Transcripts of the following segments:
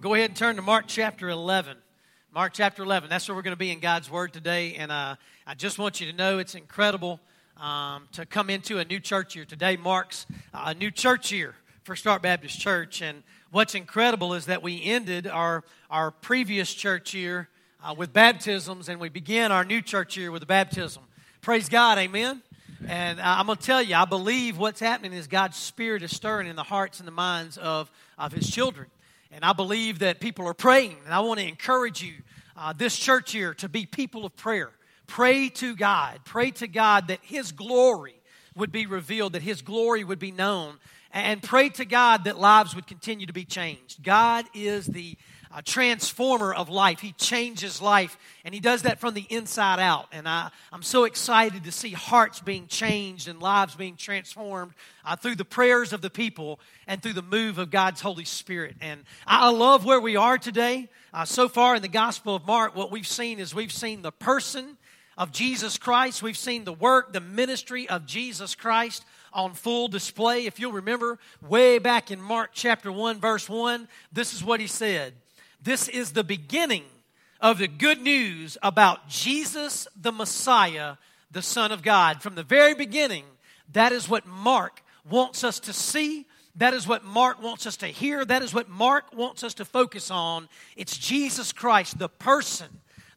Go ahead and turn to Mark chapter 11. Mark chapter 11. That's where we're going to be in God's Word today. And uh, I just want you to know it's incredible um, to come into a new church year. Today marks a new church year for Start Baptist Church. And what's incredible is that we ended our, our previous church year uh, with baptisms and we begin our new church year with a baptism. Praise God, amen. And I'm going to tell you, I believe what's happening is God's Spirit is stirring in the hearts and the minds of, of His children. And I believe that people are praying. And I want to encourage you uh, this church here to be people of prayer. Pray to God. Pray to God that His glory would be revealed, that His glory would be known. And pray to God that lives would continue to be changed. God is the a transformer of life. He changes life, and He does that from the inside out. And I, I'm so excited to see hearts being changed and lives being transformed uh, through the prayers of the people and through the move of God's Holy Spirit. And I, I love where we are today. Uh, so far in the Gospel of Mark, what we've seen is we've seen the person of Jesus Christ, we've seen the work, the ministry of Jesus Christ on full display. If you'll remember, way back in Mark chapter 1, verse 1, this is what he said. This is the beginning of the good news about Jesus the Messiah, the Son of God. From the very beginning, that is what Mark wants us to see. That is what Mark wants us to hear. That is what Mark wants us to focus on. It's Jesus Christ, the person,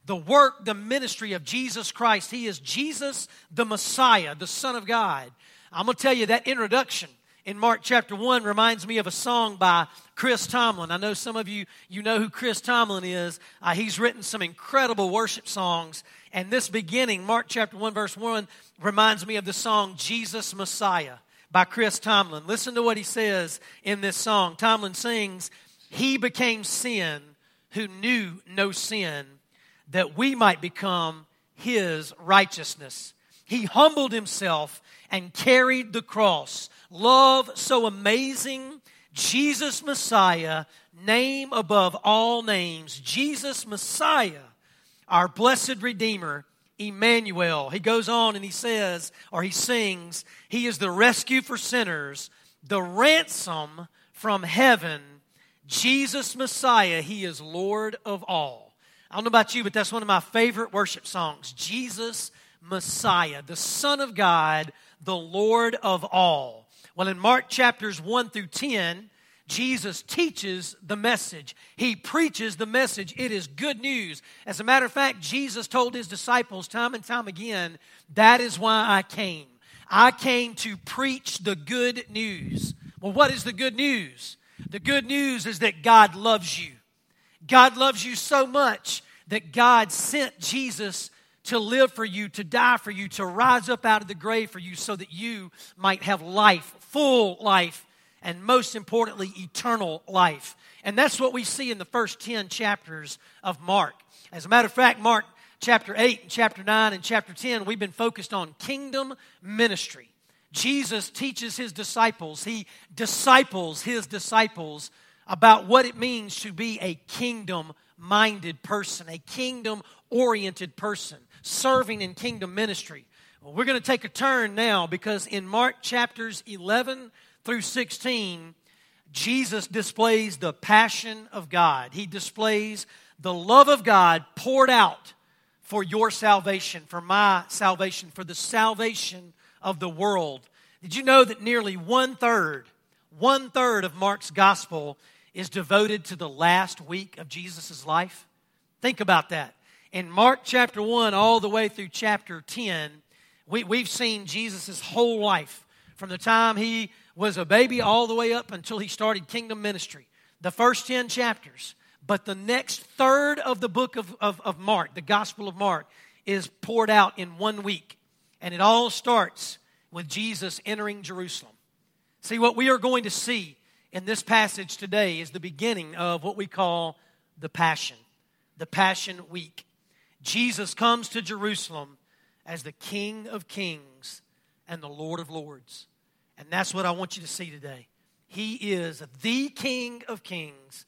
the work, the ministry of Jesus Christ. He is Jesus the Messiah, the Son of God. I'm going to tell you that introduction in Mark chapter 1 reminds me of a song by Chris Tomlin. I know some of you, you know who Chris Tomlin is. Uh, he's written some incredible worship songs. And this beginning, Mark chapter 1, verse 1, reminds me of the song Jesus Messiah by Chris Tomlin. Listen to what he says in this song. Tomlin sings, He became sin who knew no sin, that we might become His righteousness. He humbled Himself and carried the cross love so amazing, Jesus Messiah, name above all names, Jesus Messiah, our blessed Redeemer, Emmanuel. He goes on and he says, or he sings, He is the rescue for sinners, the ransom from heaven, Jesus Messiah, He is Lord of all. I don't know about you, but that's one of my favorite worship songs. Jesus Messiah, the Son of God, the Lord of all. Well, in Mark chapters 1 through 10, Jesus teaches the message. He preaches the message. It is good news. As a matter of fact, Jesus told his disciples time and time again, that is why I came. I came to preach the good news. Well, what is the good news? The good news is that God loves you. God loves you so much that God sent Jesus to live for you, to die for you, to rise up out of the grave for you so that you might have life, full life, and most importantly, eternal life. And that's what we see in the first 10 chapters of Mark. As a matter of fact, Mark chapter 8 and chapter 9 and chapter 10, we've been focused on kingdom ministry. Jesus teaches his disciples, he disciples his disciples about what it means to be a kingdom minded person, a kingdom oriented person serving in kingdom ministry. Well, we're going to take a turn now because in Mark chapters 11 through 16, Jesus displays the passion of God. He displays the love of God poured out for your salvation, for my salvation, for the salvation of the world. Did you know that nearly one third, one third of Mark's gospel is devoted to the last week of Jesus' life? Think about that in Mark chapter 1 all the way through chapter 10, we, we've seen Jesus' whole life from the time he was a baby all the way up until he started kingdom ministry. The first 10 chapters. But the next third of the book of, of, of Mark, the Gospel of Mark, is poured out in one week. And it all starts with Jesus entering Jerusalem. See, what we are going to see in this passage today is the beginning of what we call the Passion, the Passion Week. Jesus comes to Jerusalem as the King of Kings and the Lord of Lords. And that's what I want you to see today. He is the King of Kings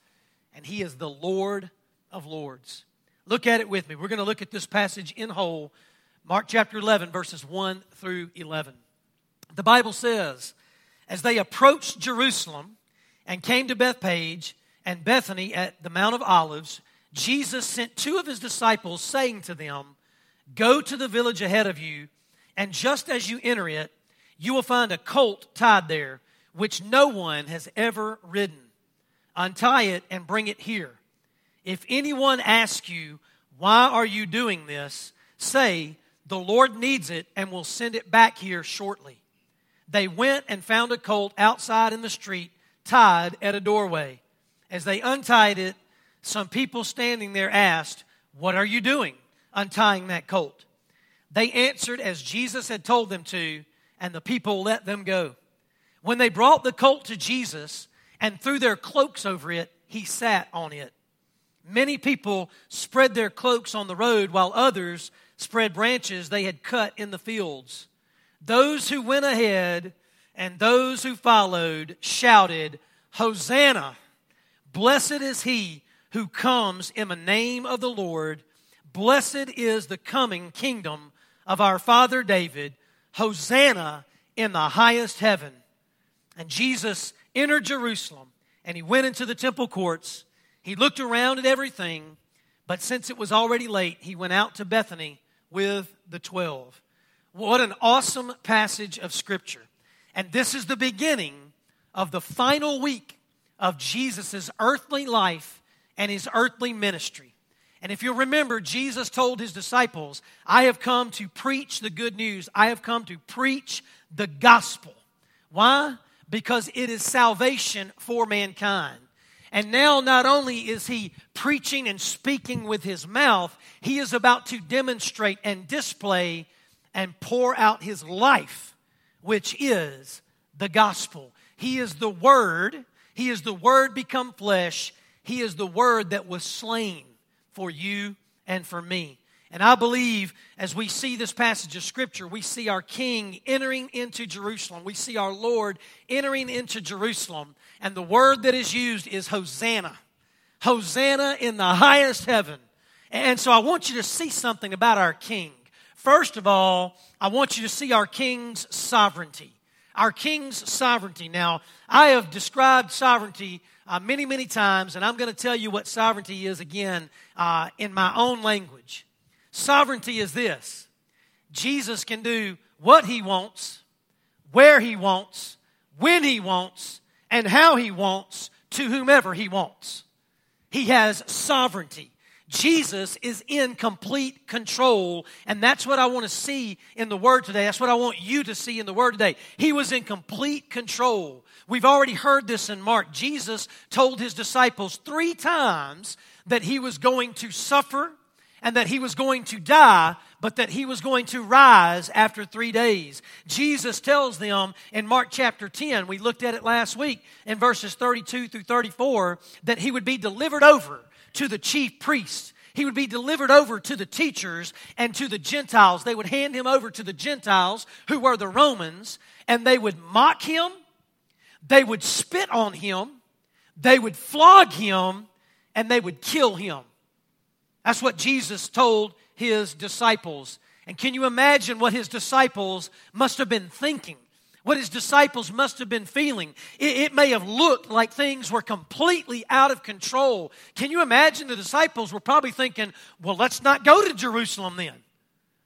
and He is the Lord of Lords. Look at it with me. We're going to look at this passage in whole. Mark chapter 11, verses 1 through 11. The Bible says, As they approached Jerusalem and came to Bethphage and Bethany at the Mount of Olives, Jesus sent two of his disciples, saying to them, Go to the village ahead of you, and just as you enter it, you will find a colt tied there, which no one has ever ridden. Untie it and bring it here. If anyone asks you, Why are you doing this? say, The Lord needs it and will send it back here shortly. They went and found a colt outside in the street, tied at a doorway. As they untied it, some people standing there asked, What are you doing untying that colt? They answered as Jesus had told them to, and the people let them go. When they brought the colt to Jesus and threw their cloaks over it, he sat on it. Many people spread their cloaks on the road, while others spread branches they had cut in the fields. Those who went ahead and those who followed shouted, Hosanna! Blessed is he who comes in the name of the Lord. Blessed is the coming kingdom of our father David. Hosanna in the highest heaven. And Jesus entered Jerusalem and he went into the temple courts. He looked around at everything, but since it was already late, he went out to Bethany with the twelve. What an awesome passage of Scripture. And this is the beginning of the final week of Jesus' earthly life and his earthly ministry. And if you remember, Jesus told his disciples, I have come to preach the good news. I have come to preach the gospel. Why? Because it is salvation for mankind. And now, not only is he preaching and speaking with his mouth, he is about to demonstrate and display and pour out his life, which is the gospel. He is the Word. He is the Word become flesh. He is the Word that was slain for you and for me. And I believe as we see this passage of Scripture, we see our King entering into Jerusalem. We see our Lord entering into Jerusalem. And the word that is used is Hosanna. Hosanna in the highest heaven. And so I want you to see something about our King. First of all, I want you to see our King's sovereignty. Our King's sovereignty. Now, I have described sovereignty uh, many, many times, and I'm going to tell you what sovereignty is again uh, in my own language. Sovereignty is this Jesus can do what he wants, where he wants, when he wants, and how he wants to whomever he wants. He has sovereignty. Jesus is in complete control, and that's what I want to see in the Word today. That's what I want you to see in the Word today. He was in complete control. We've already heard this in Mark. Jesus told his disciples three times that he was going to suffer and that he was going to die, but that he was going to rise after three days. Jesus tells them in Mark chapter 10, we looked at it last week in verses 32 through 34, that he would be delivered over to the chief priests. He would be delivered over to the teachers and to the Gentiles. They would hand him over to the Gentiles, who were the Romans, and they would mock him, they would spit on him, they would flog him, and they would kill him. That's what Jesus told his disciples. And can you imagine what his disciples must have been thinking? What his disciples must have been feeling. It, it, may have looked like things were completely out of control. Can you imagine the disciples were probably thinking, well, let's not go to Jerusalem then.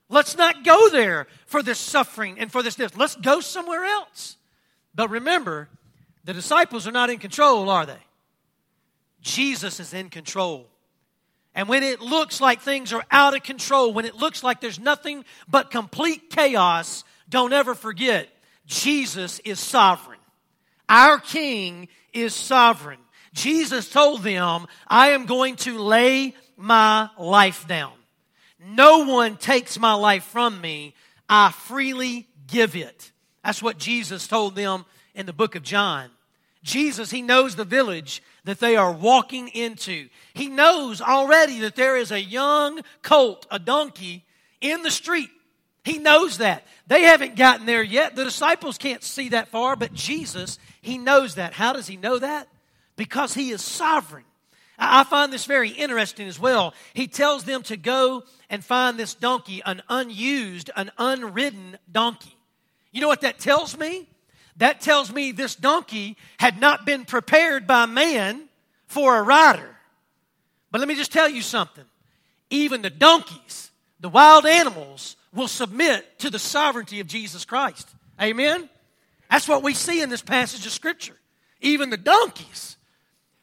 Let's not go there for this suffering and for this death. Let's go somewhere else. But remember, the disciples are not in control, are they? Jesus is in control. And when it looks like things are out of control, when it looks like there's nothing but complete chaos, don't ever forget Jesus is sovereign. Our King is sovereign. Jesus told them, I am going to lay my life down. No one takes my life from me. I freely give it. That's what Jesus told them in the book of John. Jesus, he knows the village that they are walking into. He knows already that there is a young colt, a donkey, in the street. He knows that. They haven't gotten there yet. The disciples can't see that far, but Jesus, He knows that. How does He know that? Because He is sovereign. I find this very interesting as well. He tells them to go and find this donkey, an unused, an unridden donkey. You know what that tells me? That tells me this donkey had not been prepared by man for a rider. But let me just tell you something. Even the donkeys, the wild animals, will submit to the sovereignty of Jesus Christ. Amen? That's what we see in this passage of Scripture. Even the donkeys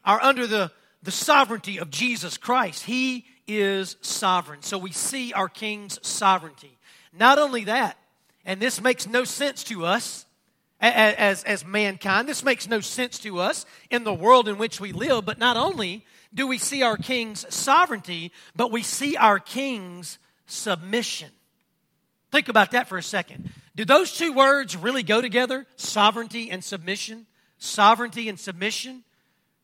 are under the, the sovereignty of Jesus Christ. He is sovereign. So we see our King's sovereignty. Not only that, and this makes no sense to us as, as mankind, this makes no sense to us in the world in which we live, but not only do we see our King's sovereignty, but we see our King's submission. Think about that for a second. Do those two words really go together? Sovereignty and submission? Sovereignty and submission?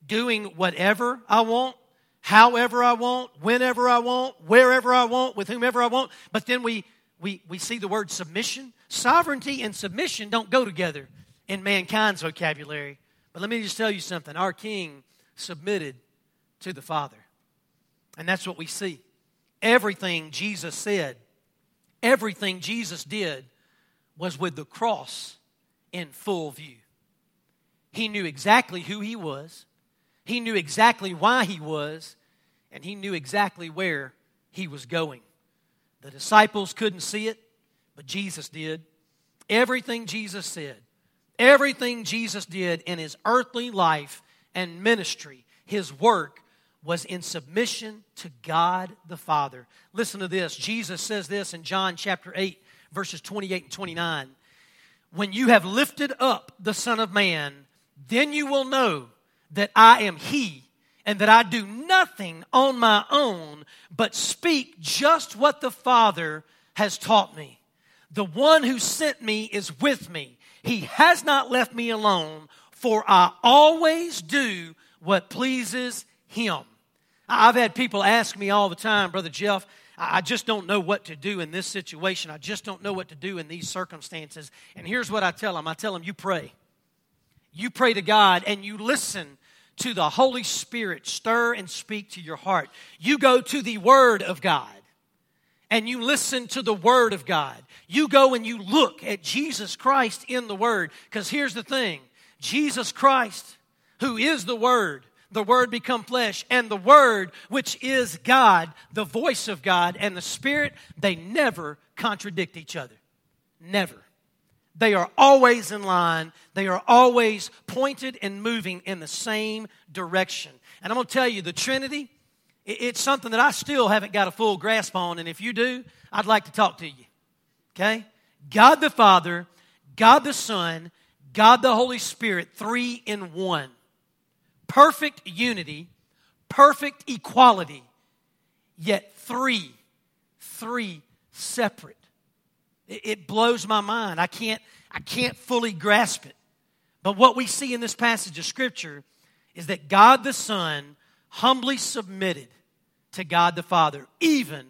Doing whatever I want, however I want, whenever I want, wherever I want, with whomever I want. But then we, we, we see the word submission. Sovereignty and submission don't go together in mankind's vocabulary. But let me just tell you something. Our king submitted to the Father. And that's what we see. Everything Jesus said, everything Jesus did was with the cross in full view. He knew exactly who he was, he knew exactly why he was, and he knew exactly where he was going. The disciples couldn't see it, but Jesus did. Everything Jesus said, everything Jesus did in his earthly life and ministry, his work was in submission to God the Father. Listen to this. Jesus says this in John chapter 8, verses 28 and 29. When you have lifted up the Son of Man, then you will know that I am He, and that I do nothing on my own, but speak just what the Father has taught me. The one who sent me is with me. He has not left me alone, for I always do what pleases Him. I've had people ask me all the time, Brother Jeff, I just don't know what to do in this situation. I just don't know what to do in these circumstances. And here's what I tell them I tell them, you pray. You pray to God and you listen to the Holy Spirit stir and speak to your heart. You go to the Word of God and you listen to the Word of God. You go and you look at Jesus Christ in the Word. Because here's the thing Jesus Christ, who is the Word, the Word become flesh, and the Word, which is God, the voice of God, and the Spirit, they never contradict each other. Never. They are always in line. They are always pointed and moving in the same direction. And I'm going to tell you, the Trinity, it's something that I still haven't got a full grasp on. And if you do, I'd like to talk to you. Okay? God the Father, God the Son, God the Holy Spirit, three in one perfect unity, perfect equality, yet three, three separate. It, blows my mind. I can't, I can't fully grasp it. But what we see in this passage of Scripture is that God the Son humbly submitted to God the Father, even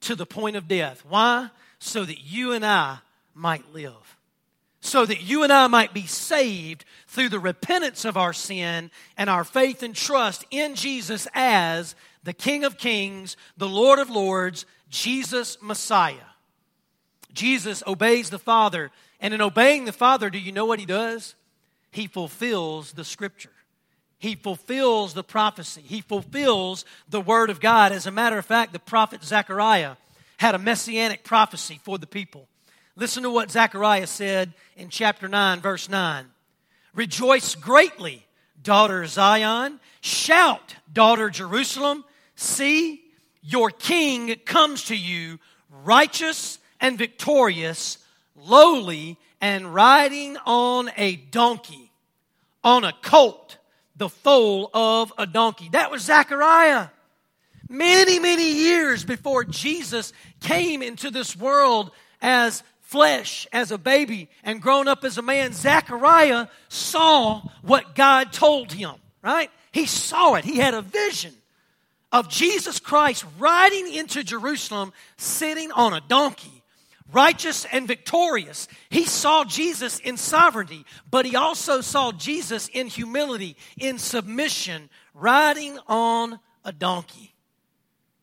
to the point of death. Why? So that you and I might live so that you and I might be saved through the repentance of our sin and our faith and trust in Jesus as the King of Kings, the Lord of Lords, Jesus Messiah. Jesus obeys the Father, and in obeying the Father, do you know what he does? He fulfills the Scripture. He fulfills the prophecy. He fulfills the Word of God. As a matter of fact, the prophet Zechariah had a messianic prophecy for the people. Listen to what Zechariah said in chapter 9, verse 9. Rejoice greatly, daughter Zion. Shout, daughter Jerusalem. See, your king comes to you, righteous and victorious, lowly and riding on a donkey, on a colt, the foal of a donkey. That was Zechariah. Many, many years before Jesus came into this world as flesh as a baby and grown up as a man, Zechariah saw what God told him, right? He saw it. He had a vision of Jesus Christ riding into Jerusalem, sitting on a donkey, righteous and victorious. He saw Jesus in sovereignty, but he also saw Jesus in humility, in submission, riding on a donkey.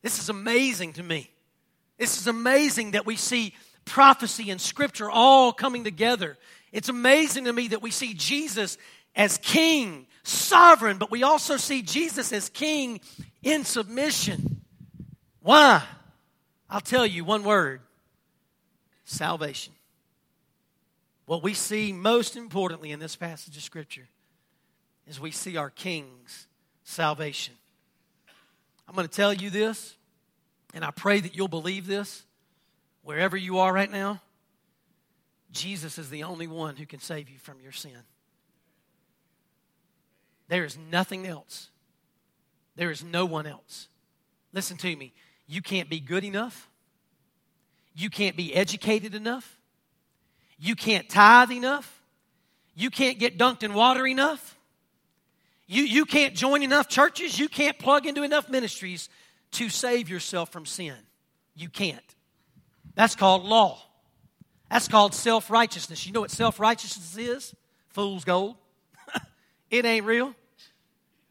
This is amazing to me. This is amazing that we see prophecy and scripture all coming together. It's amazing to me that we see Jesus as king, sovereign, but we also see Jesus as king in submission. Why? I'll tell you one word salvation. What we see most importantly in this passage of Scripture is we see our King's salvation. I'm going to tell you this, and I pray that you'll believe this wherever you are right now. Jesus is the only one who can save you from your sin. There is nothing else. There is no one else. Listen to me. You can't be good enough. You can't be educated enough. You can't tithe enough. You can't get dunked in water enough. You, you can't join enough churches. You can't plug into enough ministries to save yourself from sin. You can't. That's called law. That's called self righteousness. You know what self righteousness is? Fool's gold. it ain't real.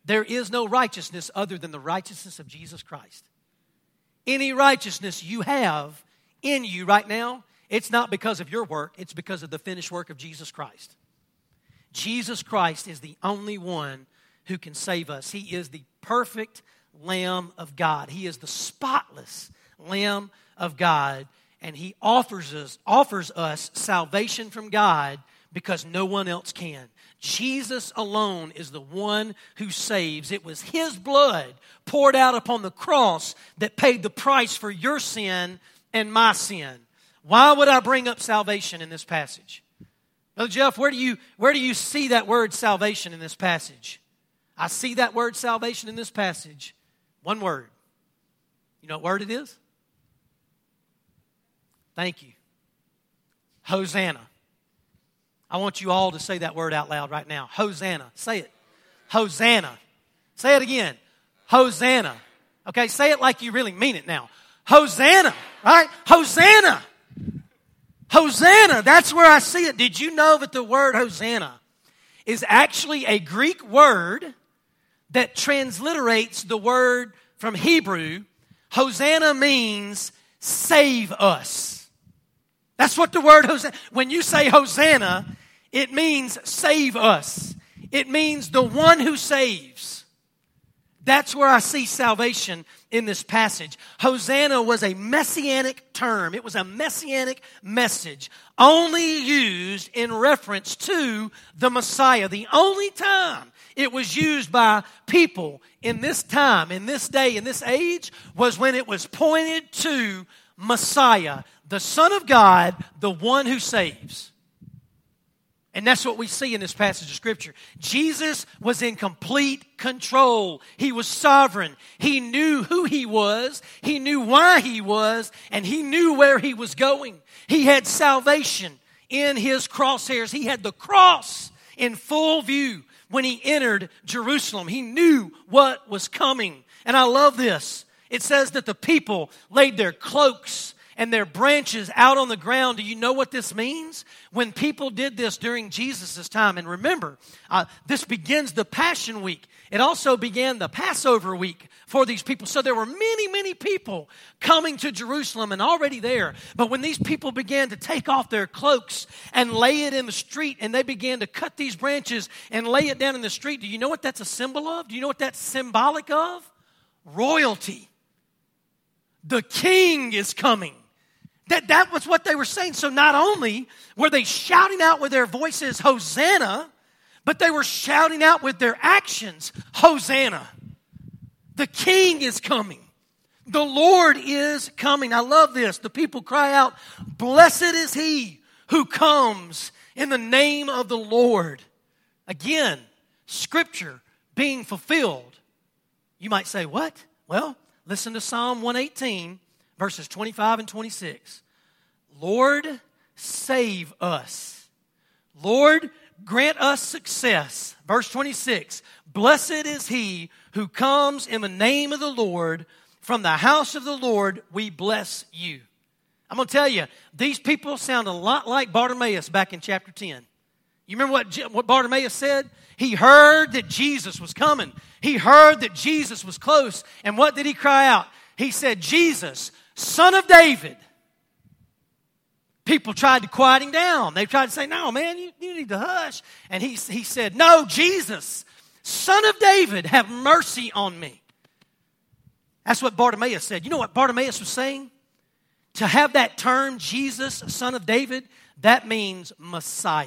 There is no righteousness other than the righteousness of Jesus Christ. Any righteousness you have in you right now, it's not because of your work, it's because of the finished work of Jesus Christ. Jesus Christ is the only one who can save us. He is the perfect Lamb of God. He is the spotless Lamb of God, and He offers us, offers us salvation from God because no one else can. Jesus alone is the one who saves. It was His blood poured out upon the cross that paid the price for your sin and my sin. Why would I bring up salvation in this passage? Brother Jeff, where do you where do you see that word salvation in this passage? I see that word salvation in this passage. One word. You know what word it is? Thank you. Hosanna. I want you all to say that word out loud right now. Hosanna. Say it. Hosanna. Say it again. Hosanna. Okay, say it like you really mean it now. Hosanna, right? Hosanna. Hosanna. That's where I see it. Did you know that the word Hosanna is actually a Greek word that transliterates the word from Hebrew? Hosanna means save us. That's what the word Hosanna, when you say Hosanna, it means save us. It means the one who saves. That's where I see salvation in this passage. Hosanna was a messianic term, it was a messianic message, only used in reference to the Messiah. The only time it was used by people in this time, in this day, in this age, was when it was pointed to Messiah, the Son of God, the one who saves. And that's what we see in this passage of Scripture. Jesus was in complete control. He was sovereign. He knew who he was, he knew why he was, and he knew where he was going. He had salvation in his crosshairs. He had the cross in full view when he entered Jerusalem. He knew what was coming. And I love this. It says that the people laid their cloaks and their branches out on the ground. Do you know what this means? When people did this during Jesus' time, and remember, uh, this begins the Passion Week. It also began the Passover week for these people. So there were many, many people coming to Jerusalem and already there. But when these people began to take off their cloaks and lay it in the street, and they began to cut these branches and lay it down in the street, do you know what that's a symbol of? Do you know what that's symbolic of? Royalty. The king is coming. That, that was what they were saying. So not only were they shouting out with their voices, Hosanna, but they were shouting out with their actions, Hosanna. The king is coming. The Lord is coming. I love this. The people cry out, Blessed is he who comes in the name of the Lord. Again, scripture being fulfilled. You might say, What? Well, listen to Psalm 118 verses 25 and 26. Lord, save us. Lord, grant us success. Verse 26 Blessed is he who comes in the name of the Lord. From the house of the Lord, we bless you. I'm going to tell you, these people sound a lot like Bartimaeus back in chapter 10. You remember what, what Bartimaeus said? He heard that Jesus was coming. He heard that Jesus was close. And what did he cry out? He said, Jesus, son of David. People tried to quiet him down. They tried to say, No, man, you, you need to hush. And he, he said, No, Jesus, Son of David, have mercy on me. That's what Bartimaeus said. You know what Bartimaeus was saying? To have that term, Jesus, Son of David, that means Messiah.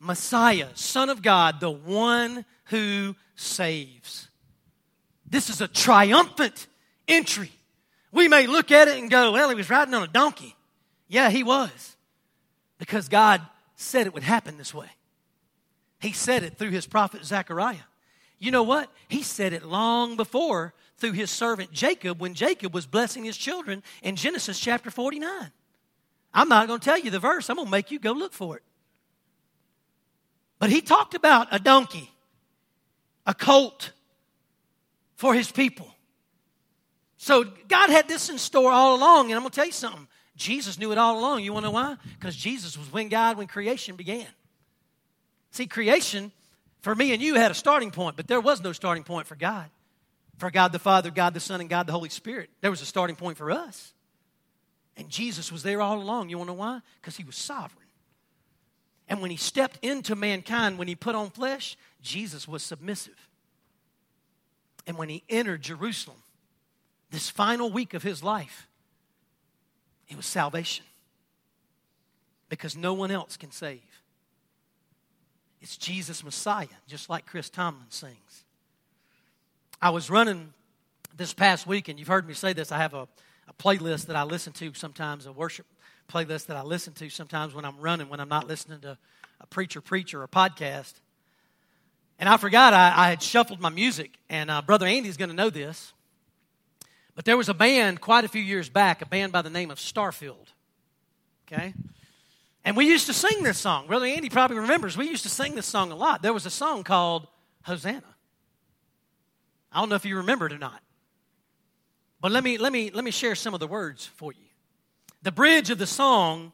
Messiah, Son of God, the one who saves. This is a triumphant entry. We may look at it and go, well, he was riding on a donkey. Yeah, he was. Because God said it would happen this way. He said it through his prophet Zechariah. You know what? He said it long before through his servant Jacob when Jacob was blessing his children in Genesis chapter 49. I'm not going to tell you the verse, I'm going to make you go look for it. But he talked about a donkey, a colt for his people. So God had this in store all along, and I'm going to tell you something. Jesus knew it all along. You want to know why? Because Jesus was when God, when creation began. See, creation, for me and you, had a starting point, but there was no starting point for God. For God the Father, God the Son, and God the Holy Spirit. There was a starting point for us. And Jesus was there all along. You want to know why? Because he was sovereign. And when he stepped into mankind, when he put on flesh, Jesus was submissive. And when he entered Jerusalem, this final week of his life, it was salvation. Because no one else can save. It's Jesus Messiah, just like Chris Tomlin sings. I was running this past week, and you've heard me say this. I have a, a playlist that I listen to sometimes, a worship playlist that I listen to sometimes when I'm running, when I'm not listening to a preacher, preacher, or podcast. And I forgot I, I had shuffled my music, and uh, Brother Andy's going to know this. But there was a band quite a few years back, a band by the name of Starfield. Okay? And we used to sing this song. Brother Andy probably remembers. We used to sing this song a lot. There was a song called Hosanna. I don't know if you remember it or not. But let me, let me, let me share some of the words for you. The bridge of the song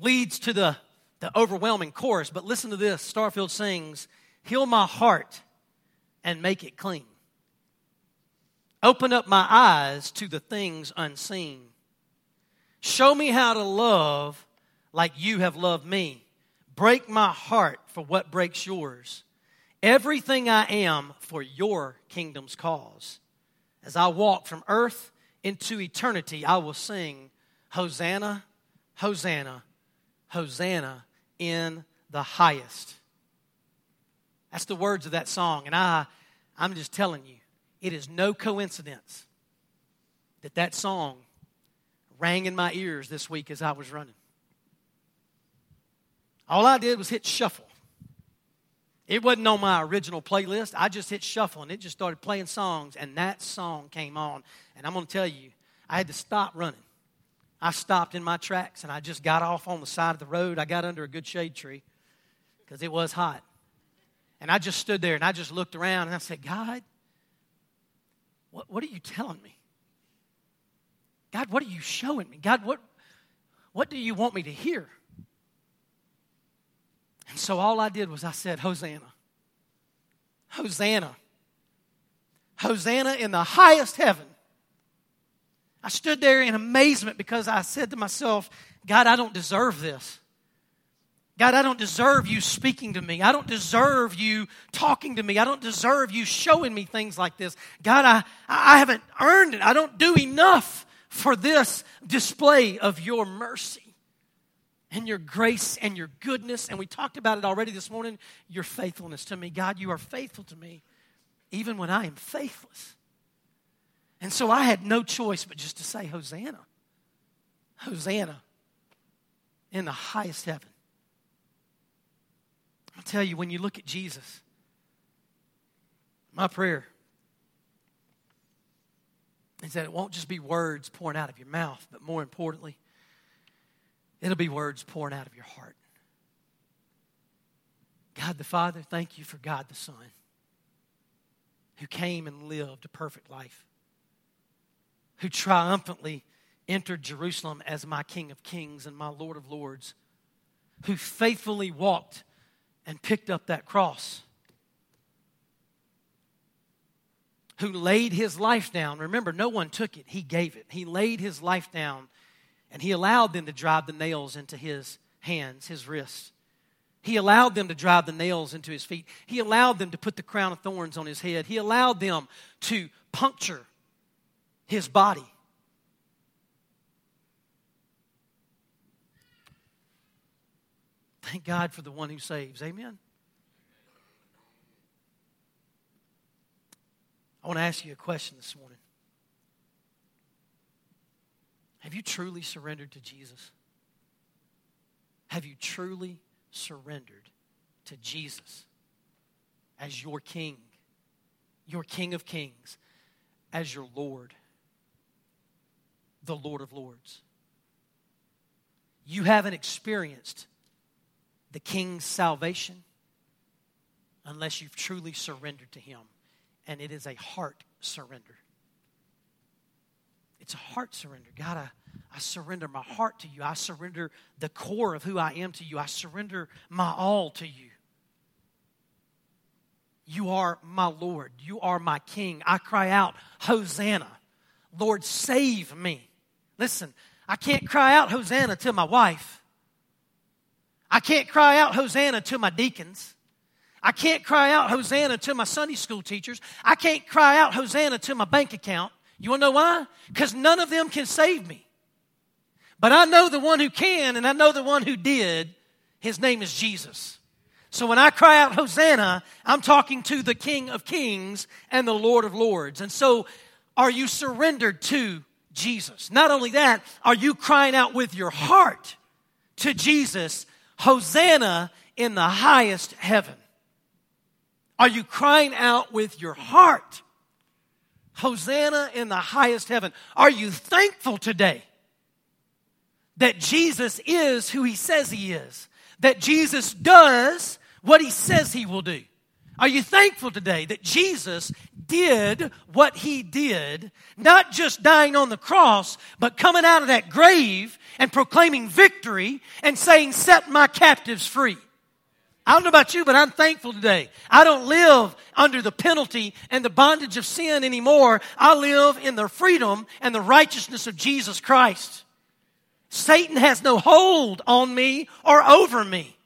leads to the, the overwhelming chorus, but listen to this. Starfield sings, Heal my heart and make it clean. Open up my eyes to the things unseen. Show me how to love like you have loved me. Break my heart for what breaks yours. Everything I am for your kingdom's cause. As I walk from earth into eternity, I will sing Hosanna, Hosanna, Hosanna in the highest. That's the words of that song. And I, I'm just telling you, it is no coincidence that that song rang in my ears this week as I was running. All I did was hit shuffle. It wasn't on my original playlist. I just hit shuffle and it just started playing songs, and that song came on. And I'm going to tell you, I had to stop running. I stopped in my tracks and I just got off on the side of the road. I got under a good shade tree because it was hot. And I just stood there and I just looked around and I said, God, what, what are you telling me? God, what are you showing me? God, what, what do you want me to hear? And so all I did was I said, Hosanna. Hosanna. Hosanna in the highest heaven. I stood there in amazement because I said to myself, God, I don't deserve this. God, I don't deserve you speaking to me. I don't deserve you talking to me. I don't deserve you showing me things like this. God, I, I haven't earned it. I don't do enough for this display of your mercy and your grace and your goodness. And we talked about it already this morning your faithfulness to me. God, you are faithful to me even when I am faithless. And so I had no choice but just to say, Hosanna. Hosanna in the highest heaven. I'll tell you, when you look at Jesus, my prayer is that it won't just be words pouring out of your mouth, but more importantly, it'll be words pouring out of your heart. God the Father, thank you for God the Son, who came and lived a perfect life, who triumphantly entered Jerusalem as my King of Kings and my Lord of Lords, who faithfully walked and picked up that cross. Who laid his life down. Remember, no one took it, he gave it. He laid his life down and he allowed them to drive the nails into his hands, his wrists. He allowed them to drive the nails into his feet. He allowed them to put the crown of thorns on his head. He allowed them to puncture his body. Thank God for the one who saves. Amen. I want to ask you a question this morning. Have you truly surrendered to Jesus? Have you truly surrendered to Jesus as your King, your King of Kings, as your Lord, the Lord of Lords? You haven't experienced the King's salvation unless you've truly surrendered to Him. And it is a heart surrender. It's a heart surrender. God, I, I surrender my heart to you. I surrender the core of who I am to you. I surrender my all to you. You are my Lord. You are my King. I cry out, Hosanna. Lord, save me. Listen, I can't cry out Hosanna to my wife. I can't cry out Hosanna to my deacons. I can't cry out Hosanna to my Sunday school teachers. I can't cry out Hosanna to my bank account. You want to know why? Because none of them can save me. But I know the one who can, and I know the one who did. His name is Jesus. So when I cry out Hosanna, I'm talking to the King of Kings and the Lord of Lords. And so, are you surrendered to Jesus? Not only that, are you crying out with your heart to Jesus Hosanna in the highest heaven? Are you crying out with your heart? Hosanna in the highest heaven. Are you thankful today that Jesus is who he says he is? That Jesus does what he says he will do? Are you thankful today that Jesus did what he did, not just dying on the cross, but coming out of that grave and proclaiming victory and saying, Set my captives free? I don't know about you, but I'm thankful today. I don't live under the penalty and the bondage of sin anymore. I live in the freedom and the righteousness of Jesus Christ. Satan has no hold on me or over me.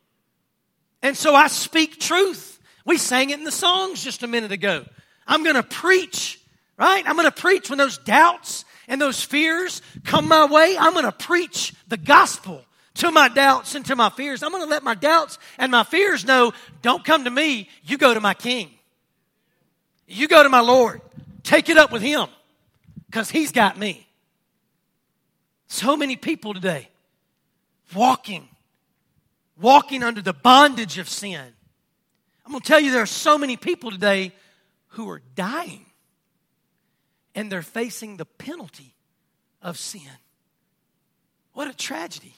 And so I speak truth. We sang it in the songs just a minute ago. I'm going to preach, right? I'm going to preach when those doubts and those fears come my way. I'm going to preach the gospel to my doubts and to my fears. I'm going to let my doubts and my fears know don't come to me. You go to my king. You go to my Lord. Take it up with him because he's got me. So many people today walking, walking under the bondage of sin I'm going to tell you there are so many people today who are dying and they're facing the penalty of sin. What a tragedy.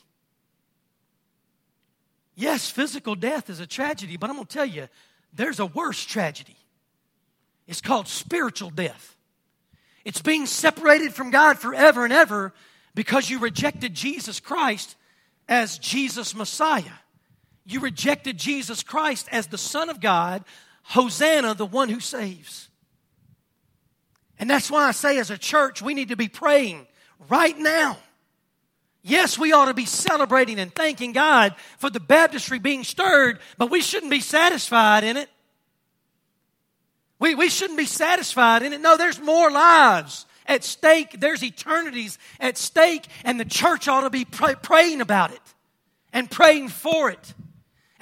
Yes, physical death is a tragedy, but I'm going to tell you, there's a worse tragedy. It's called spiritual death. It's being separated from God forever and ever because you rejected Jesus Christ as Jesus Messiah. You rejected Jesus Christ as the Son of God, Hosanna, the one who saves. And that's why I say, as a church, we need to be praying right now. Yes, we ought to be celebrating and thanking God for the baptistry being stirred, but we shouldn't be satisfied in it. We, we shouldn't be satisfied in it. No, there's more lives at stake. There's eternities at stake, and the church ought to be pray, praying about it and praying for it.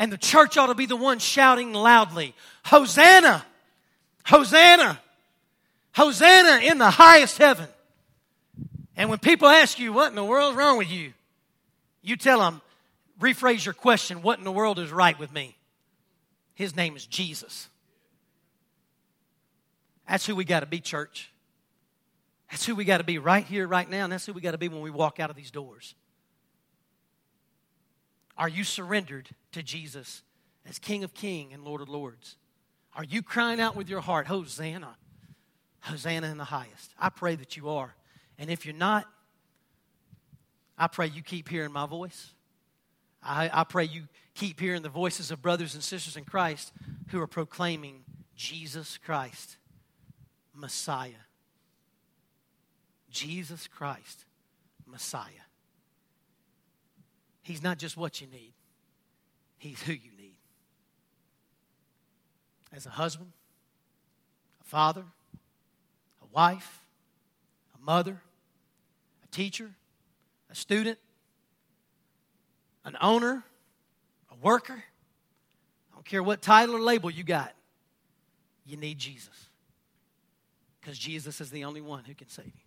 And the church ought to be the one shouting loudly, Hosanna! Hosanna! Hosanna in the highest heaven. And when people ask you, what in the world is wrong with you? You tell them, rephrase your question, what in the world is right with me? His name is Jesus. That's who we got to be, church. That's who we got to be right here, right now, and that's who we got to be when we walk out of these doors. Are you surrendered to Jesus as King of Kings and Lord of Lords? Are you crying out with your heart, Hosanna? Hosanna in the highest. I pray that you are. And if you're not, I pray you keep hearing my voice. I, I pray you keep hearing the voices of brothers and sisters in Christ who are proclaiming Jesus Christ, Messiah. Jesus Christ, Messiah. He's not just what you need, He's who you need. As a husband, a father, a wife, a mother, a teacher, a student, an owner, a worker. I don't care what title or label you got, you need Jesus. Because Jesus is the only one who can save you.